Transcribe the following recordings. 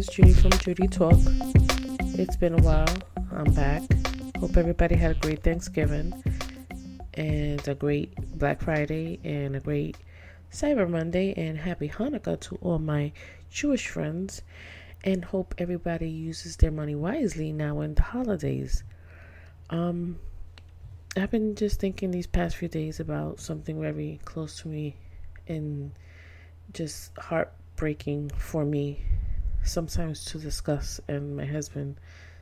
is Judy from Judy Talk. It's been a while. I'm back. Hope everybody had a great Thanksgiving and a great Black Friday and a great Cyber Monday and happy Hanukkah to all my Jewish friends and hope everybody uses their money wisely now in the holidays. Um I've been just thinking these past few days about something very close to me and just heartbreaking for me sometimes to discuss and my husband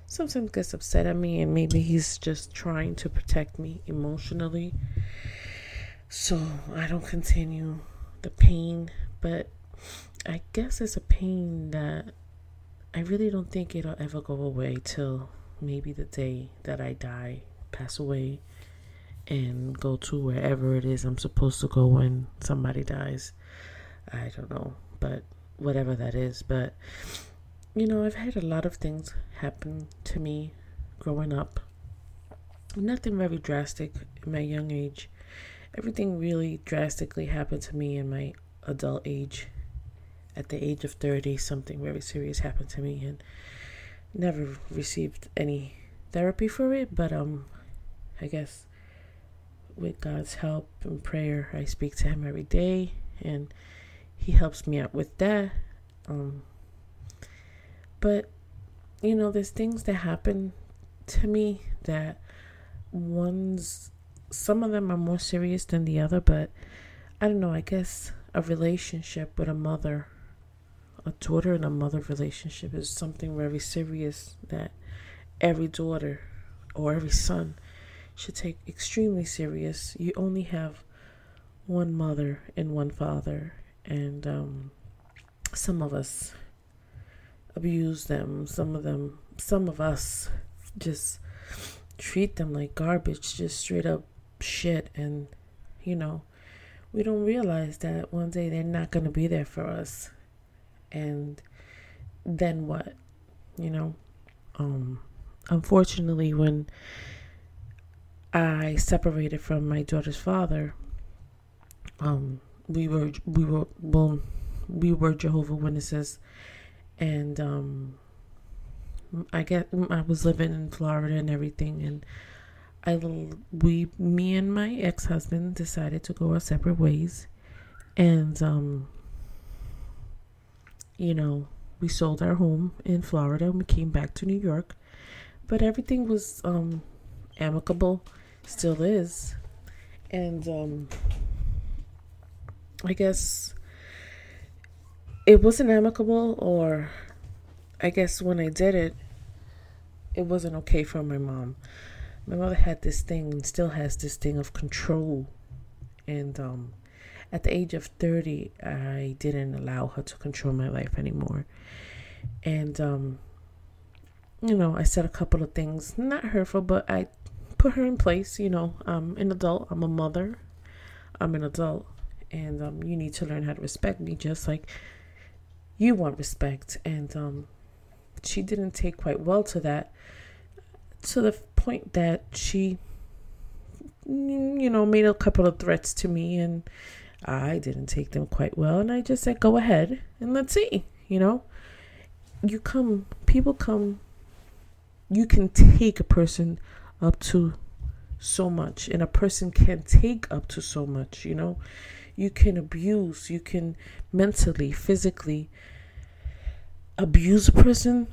sometimes gets upset at me and maybe he's just trying to protect me emotionally so I don't continue the pain but I guess it's a pain that I really don't think it'll ever go away till maybe the day that I die pass away and go to wherever it is I'm supposed to go when somebody dies. I don't know, but whatever that is. But, you know, I've had a lot of things happen to me growing up. Nothing very drastic in my young age. Everything really drastically happened to me in my adult age. At the age of 30, something very serious happened to me and never received any therapy for it, but um I guess with God's help and prayer, I speak to Him every day, and He helps me out with that. Um, but you know, there's things that happen to me that ones, some of them are more serious than the other, but I don't know. I guess a relationship with a mother, a daughter and a mother relationship is something very serious that every daughter or every son should take extremely serious. You only have one mother and one father, and um, some of us abuse them. Some of them, some of us, just treat them like garbage, just straight up shit, and you know, we don't realize that one day they're not going to be there for us, and then what, you know, um, unfortunately when I separated from my daughter's father, um, we were we were well, we were Jehovah Witnesses, and um, I get I was living in Florida and everything, and I we me and my ex husband decided to go our separate ways, and um, you know we sold our home in Florida and we came back to New York, but everything was um amicable still is. And um, I guess it wasn't amicable, or I guess when I did it, it wasn't okay for my mom. My mother had this thing and still has this thing of control. And um, at the age of 30, I didn't allow her to control my life anymore. And, um, you know, I said a couple of things, not hurtful, but I put her in place. You know, I'm an adult. I'm a mother. I'm an adult, and um, you need to learn how to respect me, just like you want respect. And um, she didn't take quite well to that, to the point that she, you know, made a couple of threats to me, and I didn't take them quite well. And I just said, "Go ahead and let's see." You know, you come, people come. You can take a person up to so much and a person can take up to so much you know you can abuse you can mentally physically abuse a person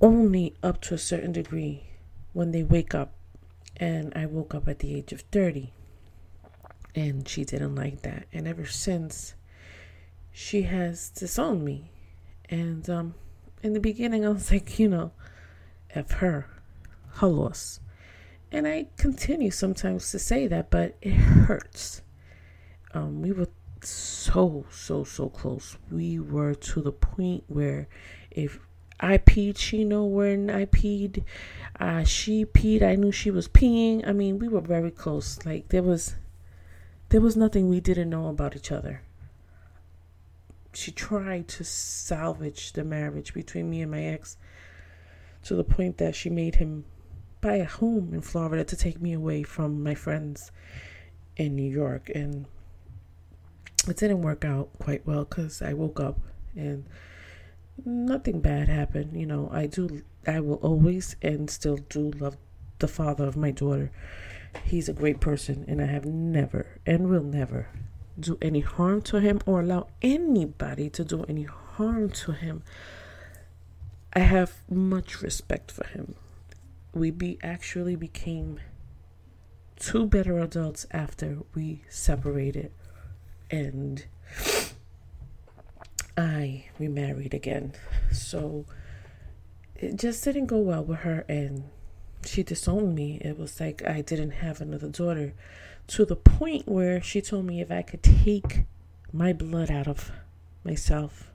only up to a certain degree when they wake up and i woke up at the age of 30 and she didn't like that and ever since she has disowned me and um in the beginning i was like you know f her her loss. And I continue sometimes to say that, but it hurts. Um, we were so, so, so close. We were to the point where if I peed, she know when I peed. Uh, she peed, I knew she was peeing. I mean, we were very close. Like there was, there was nothing we didn't know about each other. She tried to salvage the marriage between me and my ex to the point that she made him buy a home in Florida to take me away from my friends in New York. And it didn't work out quite well because I woke up and nothing bad happened. You know, I do, I will always and still do love the father of my daughter. He's a great person, and I have never and will never do any harm to him or allow anybody to do any harm to him. I have much respect for him. We be actually became two better adults after we separated and I remarried again. So it just didn't go well with her and she disowned me. It was like I didn't have another daughter to the point where she told me if I could take my blood out of myself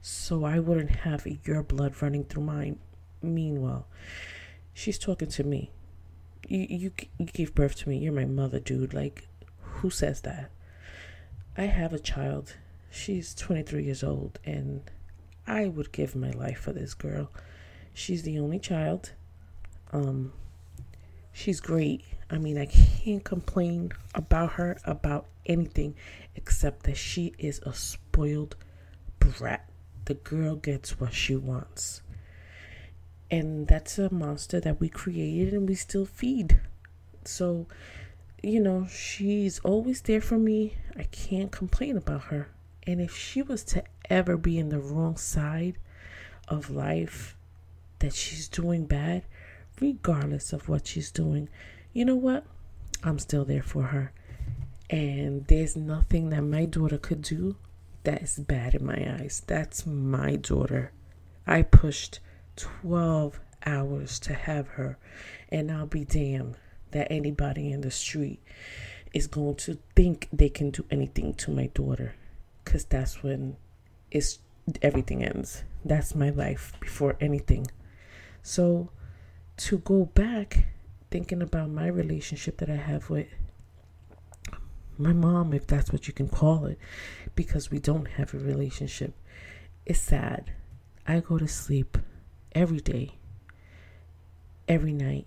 so I wouldn't have your blood running through mine. Meanwhile, she's talking to me. You, you, you gave birth to me. You're my mother, dude. Like, who says that? I have a child. She's 23 years old, and I would give my life for this girl. She's the only child. Um, she's great. I mean, I can't complain about her about anything except that she is a spoiled brat. The girl gets what she wants. And that's a monster that we created and we still feed. So, you know, she's always there for me. I can't complain about her. And if she was to ever be in the wrong side of life, that she's doing bad, regardless of what she's doing, you know what? I'm still there for her. And there's nothing that my daughter could do that is bad in my eyes. That's my daughter. I pushed 12 hours to have her, and I'll be damned that anybody in the street is going to think they can do anything to my daughter because that's when it's everything ends. That's my life before anything. So to go back thinking about my relationship that I have with my mom, if that's what you can call it, because we don't have a relationship, it's sad. I go to sleep every day, every night,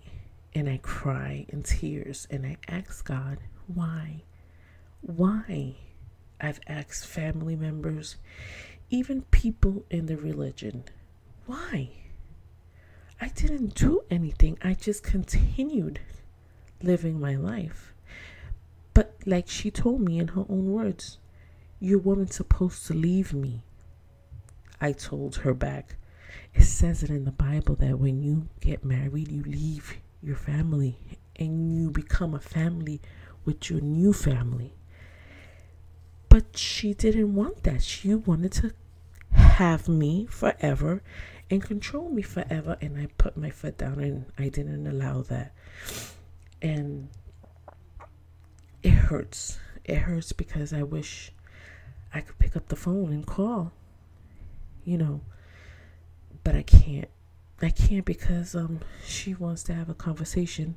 and I cry in tears and I ask God, why? Why? I've asked family members, even people in the religion, why? I didn't do anything. I just continued living my life. But like she told me in her own words, your woman's supposed to leave me. I told her back. It says it in the Bible that when you get married, you leave your family and you become a family with your new family. But she didn't want that. She wanted to have me forever and control me forever. And I put my foot down and I didn't allow that. And it hurts. It hurts because I wish I could pick up the phone and call, you know, but I can't. I can't because um she wants to have a conversation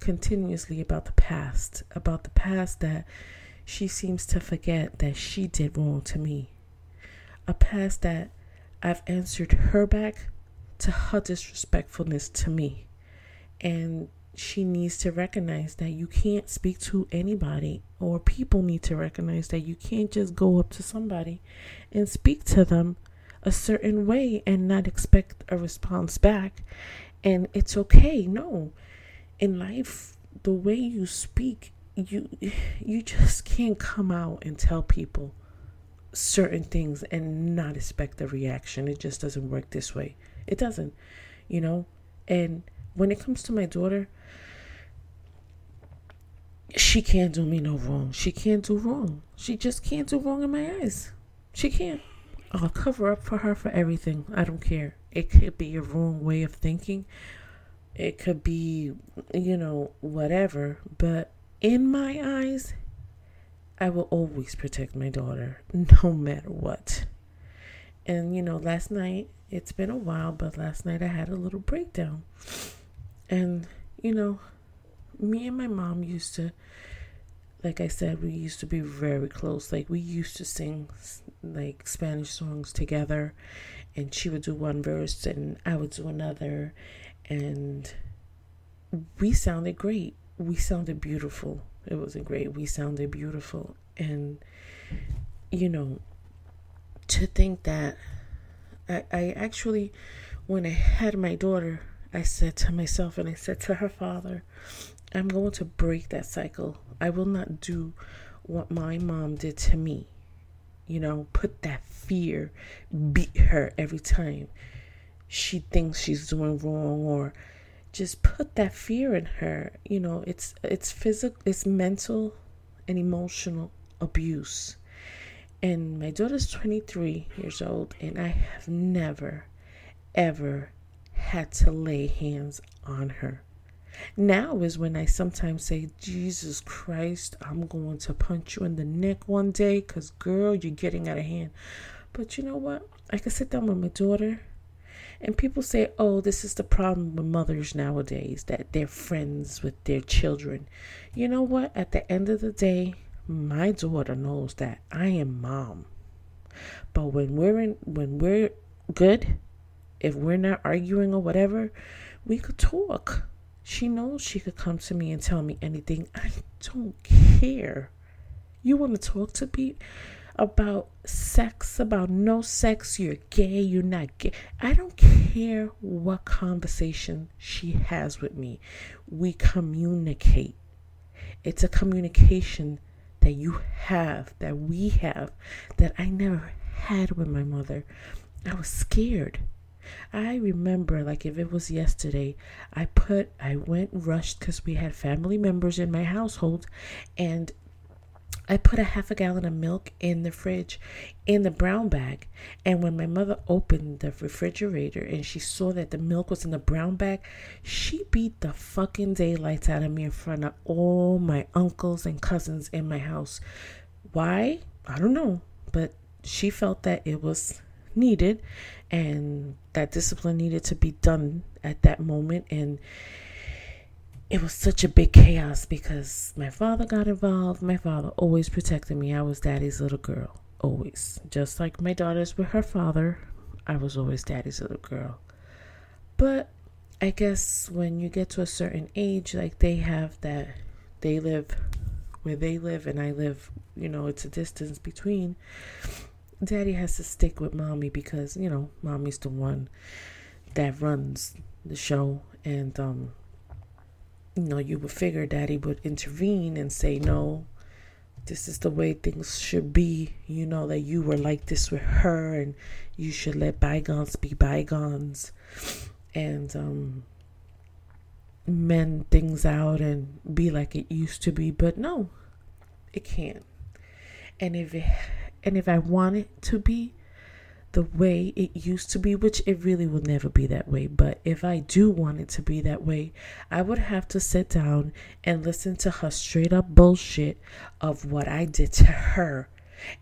continuously about the past, about the past that she seems to forget that she did wrong to me. A past that I've answered her back to her disrespectfulness to me. And she needs to recognize that you can't speak to anybody, or people need to recognize that you can't just go up to somebody and speak to them a certain way and not expect a response back. And it's okay. No. In life, the way you speak, you you just can't come out and tell people certain things and not expect a reaction. It just doesn't work this way. It doesn't, you know? And when it comes to my daughter, she can't do me no wrong. She can't do wrong. She just can't do wrong in my eyes. She can't. I'll cover up for her for everything. I don't care. It could be a wrong way of thinking. It could be, you know, whatever. But in my eyes, I will always protect my daughter no matter what. And, you know, last night, it's been a while, but last night I had a little breakdown. And, you know, me and my mom used to, like I said, we used to be very close. Like, we used to sing, like, Spanish songs together. And she would do one verse and I would do another. And we sounded great. We sounded beautiful it wasn't great. We sounded beautiful. And, you know, to think that I, I actually, when I had my daughter, I said to myself and I said to her father, I'm going to break that cycle. I will not do what my mom did to me. You know, put that fear, beat her every time she thinks she's doing wrong or just put that fear in her. You know, it's it's physical, it's mental and emotional abuse. And my daughter's 23 years old, and I have never, ever had to lay hands on her. Now is when I sometimes say, Jesus Christ, I'm going to punch you in the neck one day because, girl, you're getting out of hand. But you know what? I can sit down with my daughter, and people say, oh, this is the problem with mothers nowadays, that they're friends with their children. You know what? At the end of the day, my daughter knows that I am mom. But when we're in, when we're good, if we're not arguing or whatever, we could talk. She knows she could come to me and tell me anything. I don't care. You want to talk to me about sex, about no sex, you're gay, you're not gay. I don't care what conversation she has with me. We communicate. It's a communication that you have, that we have, that I never had with my mother. I was scared. I remember, like if it was yesterday, I put, I went rushed because we had family members in my household, and I put a half a gallon of milk in the fridge in the brown bag. And when my mother opened the refrigerator and she saw that the milk was in the brown bag, she beat the fucking daylights out of me in front of all my uncles and cousins in my house. Why? I don't know. But she felt that it was needed and that discipline needed to be done at that moment. And it was such a big chaos because my father got involved. My father always protected me. I was daddy's little girl, always. Just like my daughters were her father, I was always daddy's little girl. But I guess when you get to a certain age, like they have that, they live where they live and I live, you know, it's a distance between. Daddy has to stick with mommy because, you know, mommy's the one that runs the show and um you know, you would figure daddy would intervene and say, no, this is the way things should be. You know, that you were like this with her and you should let bygones be bygones and um, mend things out and be like it used to be. But no, it can't. And if it, and if I want it to be, the way it used to be, which it really will never be that way. But if I do want it to be that way, I would have to sit down and listen to her straight up bullshit of what I did to her.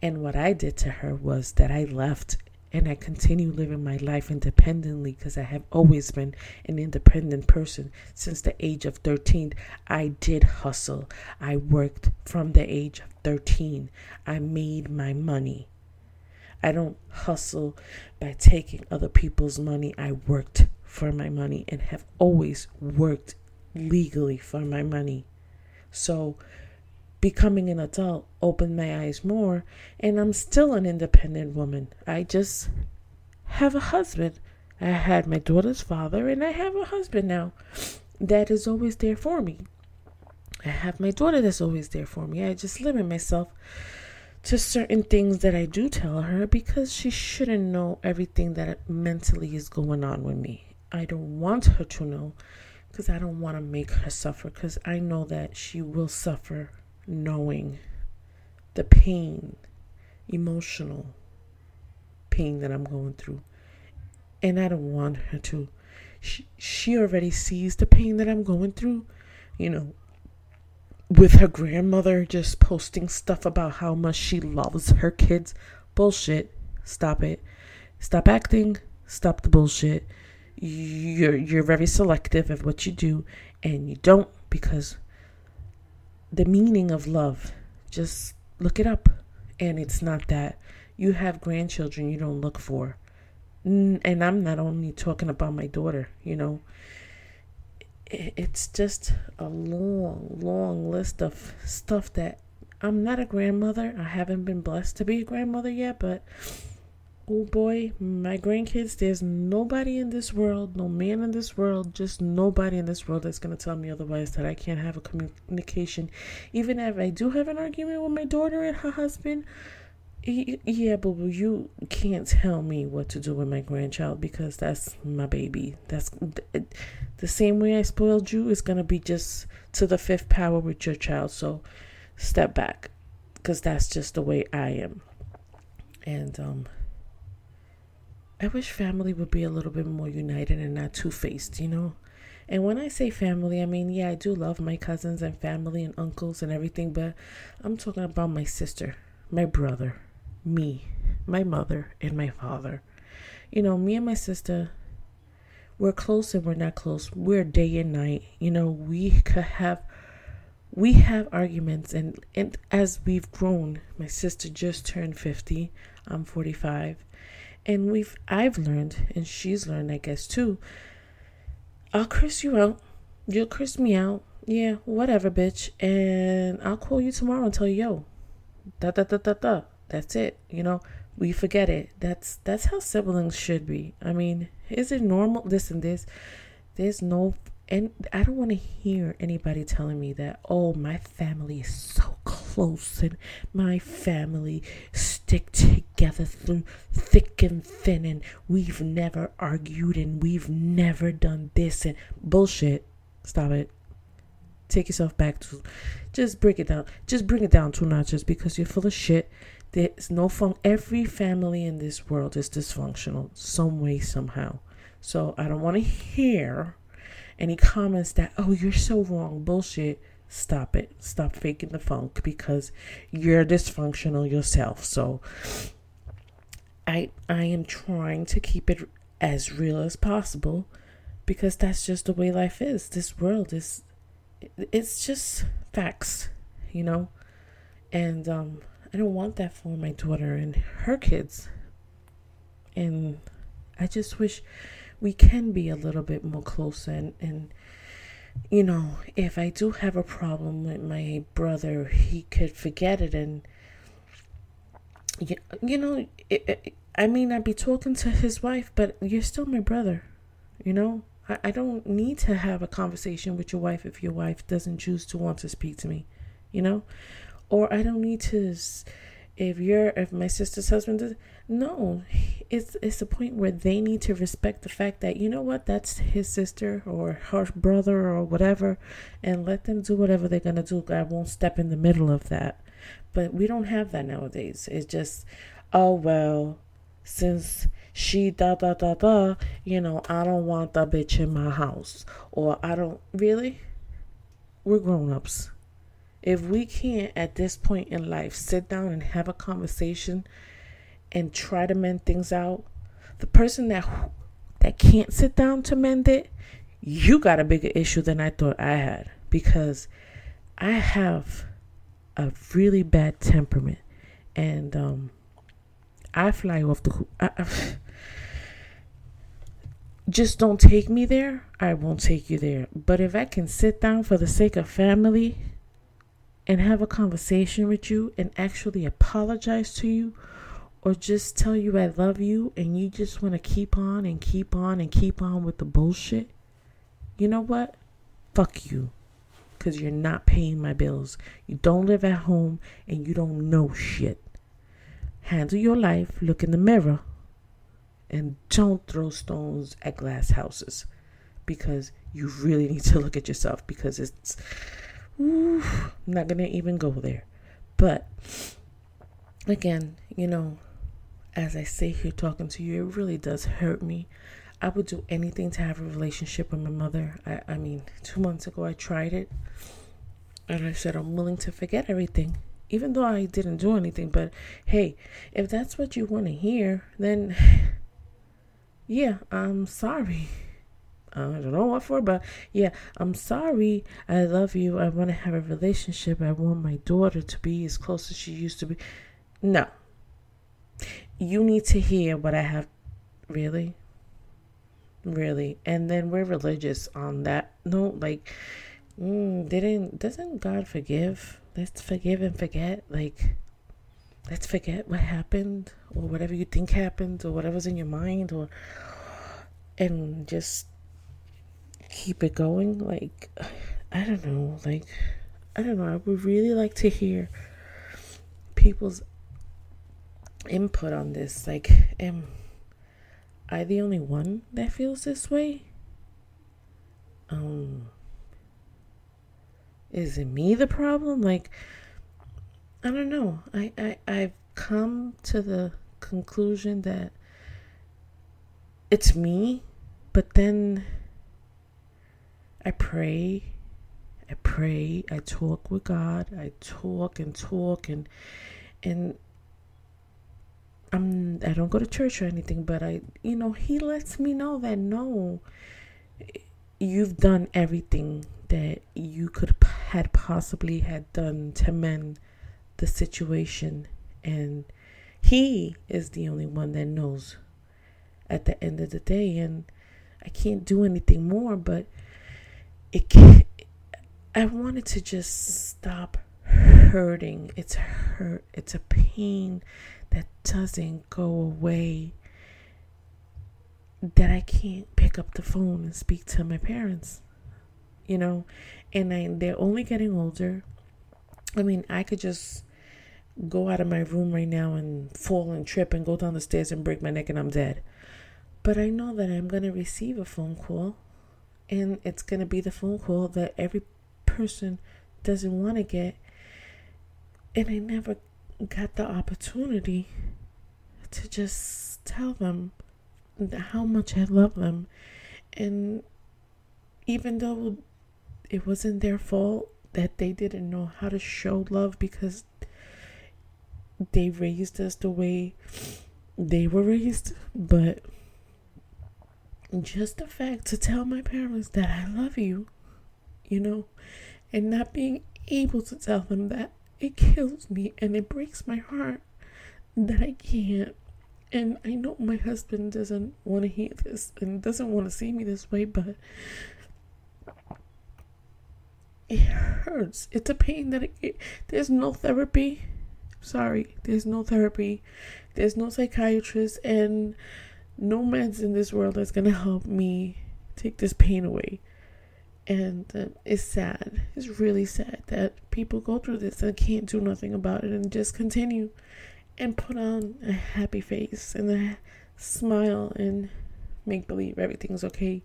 And what I did to her was that I left and I continue living my life independently because I have always been an independent person since the age of 13. I did hustle. I worked from the age of 13. I made my money. I don't hustle by taking other people's money. I worked for my money and have always worked legally for my money. So, becoming an adult opened my eyes more, and I'm still an independent woman. I just have a husband. I had my daughter's father, and I have a husband now that is always there for me. I have my daughter that's always there for me. I just limit myself to certain things that I do tell her because she shouldn't know everything that mentally is going on with me. I don't want her to know because I don't want to make her suffer because I know that she will suffer knowing the pain, emotional pain that I'm going through. And I don't want her to. She, she already sees the pain that I'm going through. You know, with her grandmother just posting stuff about how much she loves her kids. Bullshit. Stop it. Stop acting. Stop the bullshit. You're you're very selective of what you do and you don't because the meaning of love just look it up. And it's not that. You have grandchildren you don't look for. And i'm not only talking about my daughter you know. It's just a long, long list of stuff that I'm not a grandmother. I haven't been blessed to be a grandmother yet, but oh boy, my grandkids, there's nobody in this world, no man in this world, just nobody in this world that's going to tell me otherwise that I can't have a communication. Even if I do have an argument with my daughter and her husband, yeah, but you can't tell me what to do with my grandchild because that's my baby. That's the same way I spoiled you is going to be just to the fifth power with your child. So step back because that's just the way I am. And um I wish family would be a little bit more united and not two faced, you know? And when I say family, I mean, yeah, I do love my cousins and family and uncles and everything, but I'm talking about my sister, my brother, me, my mother, and my father. You know, me and my sister, we're close and we're not close. We're day and night. You know, we could have we have arguments and, and as we've grown, my sister just turned 50, I'm 45 and we've I've learned and she's learned I guess too. I'll curse you out. You'll curse me out. Yeah, whatever, bitch. And I'll call you tomorrow and tell you, yo, da da da da da. That's it. You know, we forget it. That's that's how siblings should be. I mean, is it normal? Listen, this there's no and I don't want to hear anybody telling me that, oh, my family is so close and my family stick together through thick and thin and we've never argued and we've never done this and bullshit. Stop it. Take yourself back to just break it down. Just bring it down two notches because you're full of shit. There's no fun. Every family in this world is dysfunctional, some way, somehow. So I don't want to hear any comments that, oh, you're so wrong, bullshit, stop it. Stop faking the funk because you're dysfunctional yourself. So I I am trying to keep it as real as possible because that's just the way life is. This world is it's just facts, you know? And um I don't want that for my daughter and her kids. And I just wish we can be a little bit more closer and, and you know if i do have a problem with my brother he could forget it and you, you know it, it, i may not be talking to his wife but you're still my brother you know? I, I don't need to have a conversation with your wife if your wife doesn't choose to want to speak to me you know? Or i don't need to if you're if my sister's husband does no it's it's a point where they need to respect the fact that you know what that's his sister or her brother or whatever and let them do whatever they're gonna do. I won't step in the middle of that. But we don't have that nowadays. It's just oh well since she da da da da you know i don't want that bitch in my house. Or i don't really? We're grown-ups. If we can't, at this point in life, sit down and have a conversation and try to mend things out, the person that that can't sit down to mend it, you got a bigger issue than I thought I had because I have a really bad temperament and um, I fly off the I, I, just don't take me there. I won't take you there. But if I can sit down for the sake of family and have a conversation with you and actually apologize to you or just tell you I love you and you just want to keep on and keep on and keep on with the bullshit, you know what? Fuck you. Because you're not paying my bills. You don't live at home and you don't know shit. Handle your life, look in the mirror, and don't throw stones at glass houses because you really need to look at yourself because it's Ooh, I'm not gonna even go there. But again, you know, as I sit here talking to you, it really does hurt me. I would do anything to have a relationship with my mother. I, I mean, two months ago I tried it and I said I'm willing to forget everything, even though I didn't do anything. But hey, if that's what you want to hear, then yeah, I'm sorry. I don't know what for, but yeah, I'm sorry. I love you. I want to have a relationship. I want my daughter to be as close as she used to be. No. You need to hear what I have. Really? Really? And then we're religious on that note. Like, mm, didn't, doesn't God forgive? Let's forgive and forget. Like, let's forget what happened or whatever you think happened or whatever's in your mind or and just keep it going like i don't know like i don't know i would really like to hear people's input on this like am i the only one that feels this way um is it me the problem like I don't know. I, I I've come to the conclusion that it's me, but then I pray, I pray, I talk with God, I talk and talk and and I'm I don't go to church or anything, but I you know, he lets me know that no you've done everything that you could had possibly had done to mend the situation. And he is the only one that knows at the end of the day. And I can't do anything more but it can't, I wanted to just stop hurting. It's hurt it's a pain that doesn't go away that I can't pick up the phone and speak to my parents you know and I, they're only getting older I mean I could just go out of my room right now and fall and trip and go down the stairs and break my neck and I'm dead. But I know that I'm going to receive a phone call and it's going to be the phone call that every person doesn't want to get. And I never got the opportunity to just tell them how much I love them. And even though it wasn't their fault that they didn't know how to show love because they raised us the way they were raised, but just the fact to tell my parents that I love you, you know, and not being able to tell them that it kills me and it breaks my heart that I can't. And I know my husband doesn't want to hear this and doesn't want to see me this way, but it hurts. It's a pain that it, it, there's no therapy Sorry, there's no therapy, there's no psychiatrist, and no meds in this world that's gonna help me take this pain away. And it's sad. It's really sad that people go through this and can't do nothing about it and just continue and put on a happy face and a smile and make believe everything's okay.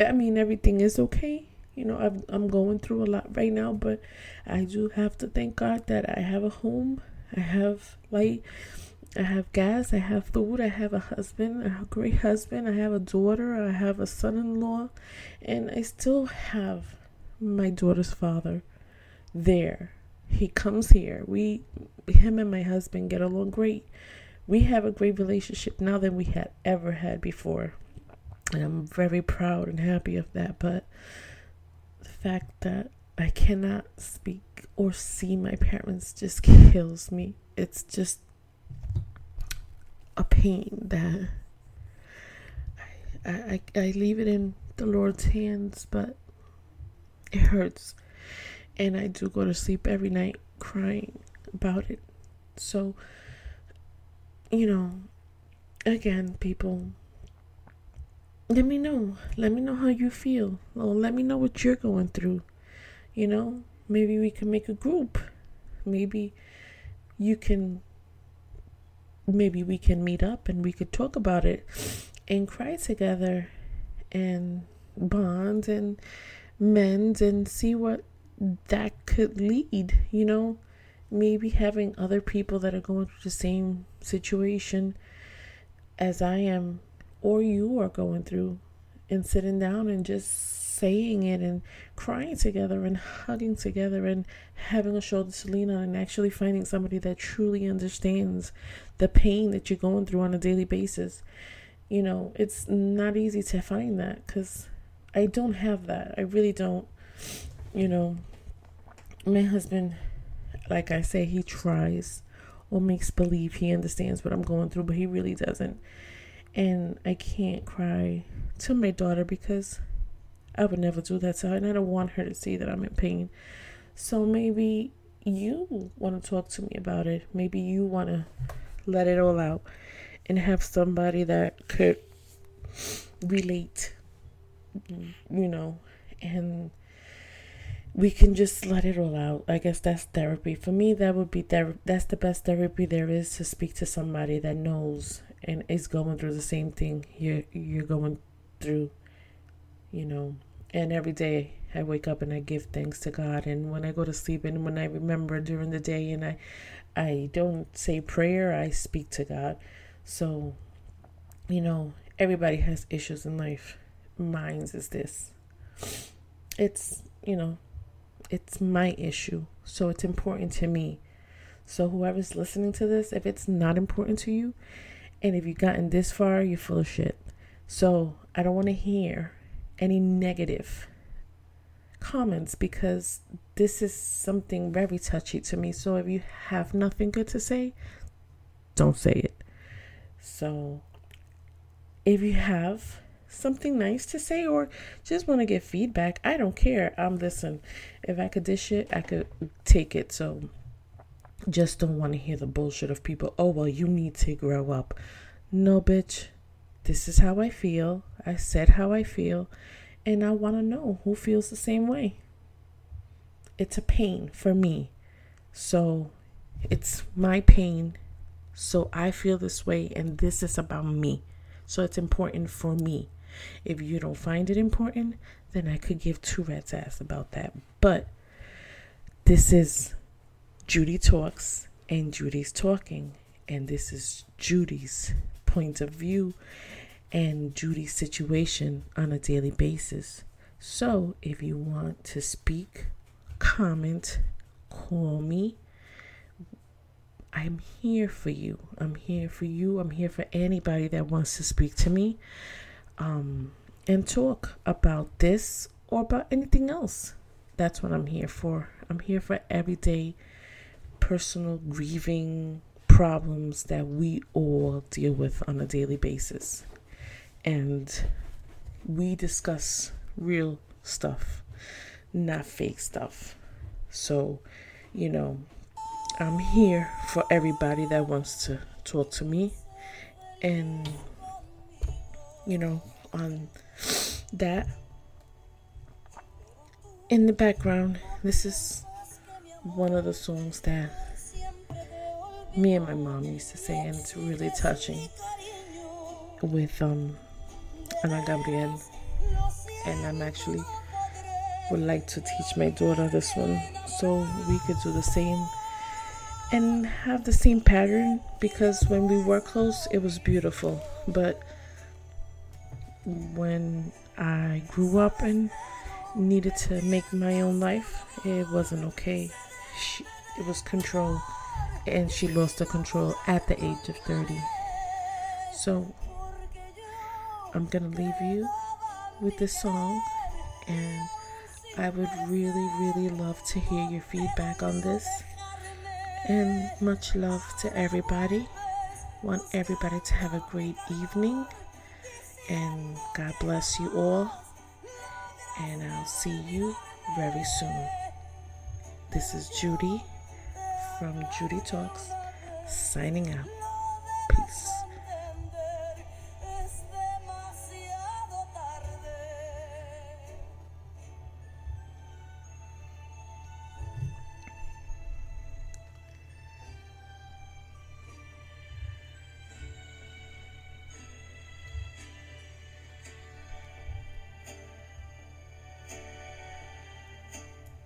I mean, everything is okay you know, I'm, I'm going through a lot right now, but I do have to thank God that I have a home, I have light, I have gas, I have food, I have a husband, a great husband, I have a daughter, I have a son in law, and I still have my daughter's father there. He comes here. We, him and my husband get along great. We have a great relationship now than we had ever had before. And I'm very proud and happy of that. But the fact that I cannot speak or see my parents just kills me. It's just a pain that I, I, I leave it in the Lord's hands, but it hurts. And I do go to sleep every night crying about it. So, you know, again, people, let me know. Let me know how you feel. Or let me know what you're going through. You know, maybe we can make a group. Maybe you can, maybe we can meet up and we could talk about it and cry together and bond and mend and see what that could lead. You know, maybe having other people that are going through the same situation as I am or you are going through and sitting down and just saying it and crying together and hugging together and having a shoulder to lean on and actually finding somebody that truly understands the pain that you're going through on a daily basis. You know, it's not easy to find that because I don't have that. I really don't. You know, my husband, like I say, he tries or makes believe he understands what I'm going through, but he really doesn't and I can't cry to my daughter because I would never do that to her, and I don't want her to see that I'm in pain. So maybe you want to talk to me about it. Maybe you want to let it all out and have somebody that could relate, you know, and we can just let it all out. I guess that's therapy. For me, that would be ther- that's the best therapy there is to speak to somebody that knows and is going through the same thing you're you're going through, you know. And every day I wake up and I give thanks to God and when I go to sleep and when I remember during the day and I I don't say prayer, I speak to God. So, you know, everybody has issues in life. Mine's is this. It's, you know, it's my issue. So it's important to me. So whoever's listening to this, if it's not important to you, and if you've gotten this far, you're full of shit. So I don't want to hear any negative comments because this is something very touchy to me. So if you have nothing good to say, don't say it. So if you have something nice to say or just want to get feedback, I don't care. I'm listen. If I could dish it, I could take it. So just don't want to hear the bullshit of people. Oh well, you need to grow up. No, bitch. This is how I feel. I said how I feel, and I want to know who feels the same way. It's a pain for me. So it's my pain. So I feel this way, and this is about me. So it's important for me. If you don't find it important, then I could give two rats ass about that. But this is Judy Talks and Judy's Talking. And this is Judy's point of view and Judy's situation on a daily basis. So if you want to speak, comment, call me. I'm here for you. I'm here for you. I'm here for anybody that wants to speak to me um, and talk about this or about anything else. That's what I'm here for. I'm here for everyday personal grieving problems that we all deal with on a daily basis. And we discuss real stuff, not fake stuff. So, you know, I'm here for everybody that wants to talk to me. And you know, on that. In the background, this is one of the songs that me and my mom used to say, and it's really touching with um Ana Gabriel. And I'm actually would like to teach my daughter this one so we could do the same and have the same pattern because when we were close it was beautiful but when I grew up and needed to make my own life, it wasn't okay. She, it was control, and she lost her control at the age of 30. So, I'm gonna leave you with this song, and I would really, really love to hear your feedback on this. And much love to everybody. Want everybody to have a great evening and God bless you all. And I'll see you very soon. This is Judy from Judy Talks, signing out.